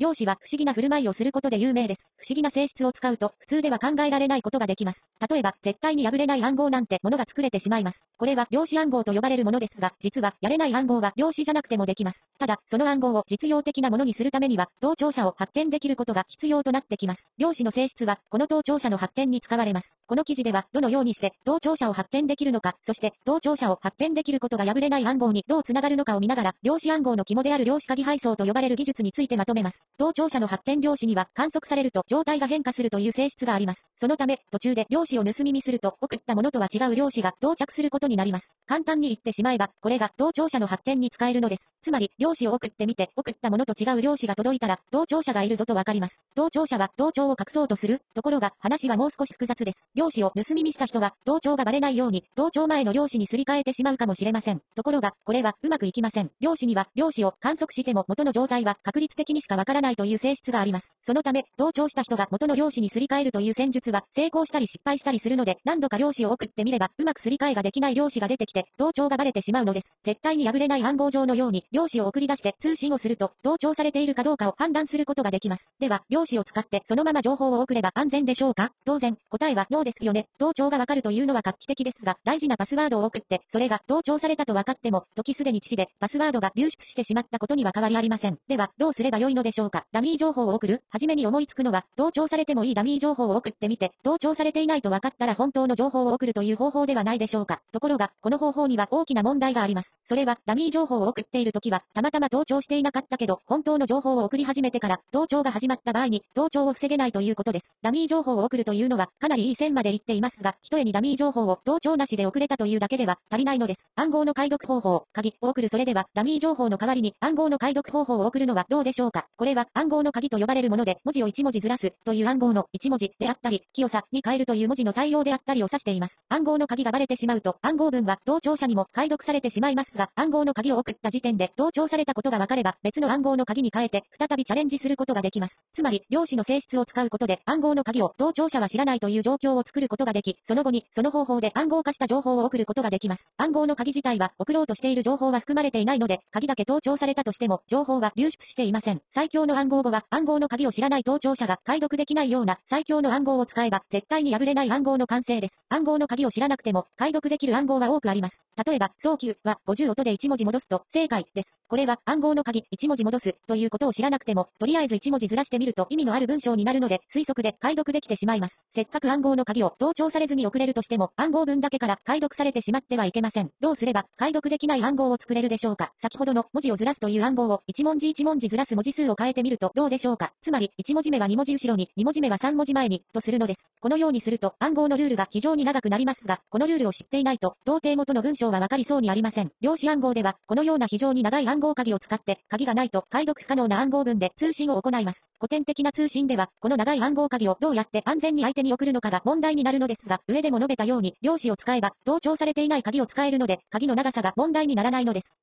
量子は不思議な振る舞いをすることで有名です。不思議な性質を使うと、普通では考えられないことができます。例えば、絶対に破れない暗号なんてものが作れてしまいます。これは量子暗号と呼ばれるものですが、実は、やれない暗号は量子じゃなくてもできます。ただ、その暗号を実用的なものにするためには、同調者を発見できることが必要となってきます。量子の性質は、この同調者の発見に使われます。この記事では、どのようにして、同調者を発見できるのか、そして、同調者を発見できることが破れない暗号にどう繋がるのかを見ながら、量子暗号の肝である量子鍵配送と呼ばれる技術についてまとめます。同調者の発展量子には観測されると状態が変化するという性質があります。そのため、途中で量子を盗み見すると送ったものとは違う量子が到着することになります。簡単に言ってしまえば、これが同調者の発展に使えるのです。つまり、量子を送ってみて、送ったものと違う量子が届いたら、同調者がいるぞとわかります。同調者は同調を隠そうとする。ところが、話はもう少し複雑です。量子を盗み見した人は、同調がバレないように、同調前の量子にすり替えてしまうかもしれません。ところが、これはうまくいきません。量子には、量子を観測しても元の状態は確率的にしかわからないという性質があります。そのため、同調した人が元の量子にすり替えるという戦術は、成功したり失敗したりするので、何度か量子を送ってみれば、うまくすり替えができない量子が出てきて、同調がバレてしまうのです。絶対に破れない暗号上のように、量子を送り出して通信をすると、同調されているかどうかを判断することができます。では、量子を使ってそのまま情報を送れば安全でしょうか？当然、答えはノーですよね。同調がわかるというのは画期的ですが、大事なパスワードを送って、それが同調されたと分かっても、時すでに父で、パスワードが流出してしまったことには変わりありません。では、どうすればよいのでしょうかダミー情報を送るはじめに思いつくのは、同調されてもいいダミー情報を送ってみて、同調されていないと分かったら本当の情報を送るという方法ではないでしょうか。ところが、この方法には大きな問題があります。それは、ダミー情報を送っているときは、たまたま同調していなかったけど、本当の情報を送り始めてから、同調が始まった場合に、同調を防げないということです。ダミー情報を送るというのは、かなりいい線まで行っていますが、一重にダミー情報を同調なしで送れたというだけでは、足りないのです。暗号の解読方法、鍵を送るそれでは、ダミー情報の代わりに、暗号の解読方法を送るのはどうでしょうかこれは、は暗号の鍵と呼ばれるもので、文字を1文字ずらす、という暗号の1文字であったり、清さに変えるという文字の対応であったりを指しています。暗号の鍵がバレてしまうと、暗号文は同調者にも解読されてしまいますが、暗号の鍵を送った時点で同調されたことが分かれば、別の暗号の鍵に変えて、再びチャレンジすることができます。つまり、量子の性質を使うことで、暗号の鍵を同調者は知らないという状況を作ることができ、その後に、その方法で暗号化した情報を送ることができます。暗号の鍵自体は、送ろうとしている情報は含まれていないので、鍵だけ盗聴されたとしても、情報は流出していません。最強の暗号語は、暗号の鍵を知らない盗聴者が解読できないような最強の暗号を使えば、絶対に破れない暗号の完成です。暗号の鍵を知らなくても、解読できる暗号は多くあります。例えば、早急は50音で1文字戻すと正解です。これは暗号の鍵1文字戻すということを知らなくても、とりあえず1文字ずらしてみると意味のある文章になるので、推測で解読できてしまいます。せっかく暗号の鍵を盗聴されずに送れるとしても、暗号文だけから解読されてしまってはいけません。どうすれば解読できない暗号を作れるでしょうか先ほどの文字をずらすという暗号を1文字1文字ずらす文字数を変えてみるとどうでしょうか？つまり、1文字目は2文字後ろに、2文字目は3文字前に、とするのです。このようにすると、暗号のルールが非常に長くなりますが、このルールを知っていないと、同定元の文章はわかりそうにありません。量子暗号では、このような非常に長い暗号鍵を使って、鍵がないと解読不可能な暗号文で通信を行います。古典的な通信では、この長い暗号鍵をどうやって安全に相手に送るのかが問題になるのですが、上でも述べたように、量子を使えば、同調されていない鍵を使えるので、鍵の長さが問題にならないのです。